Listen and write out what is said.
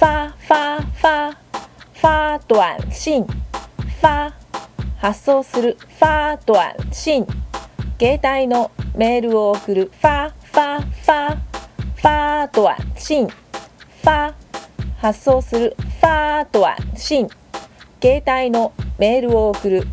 发发发发短信发発送する发短信携帯のメールを送る发发发发短信发発送する发短信携帯のメールを送る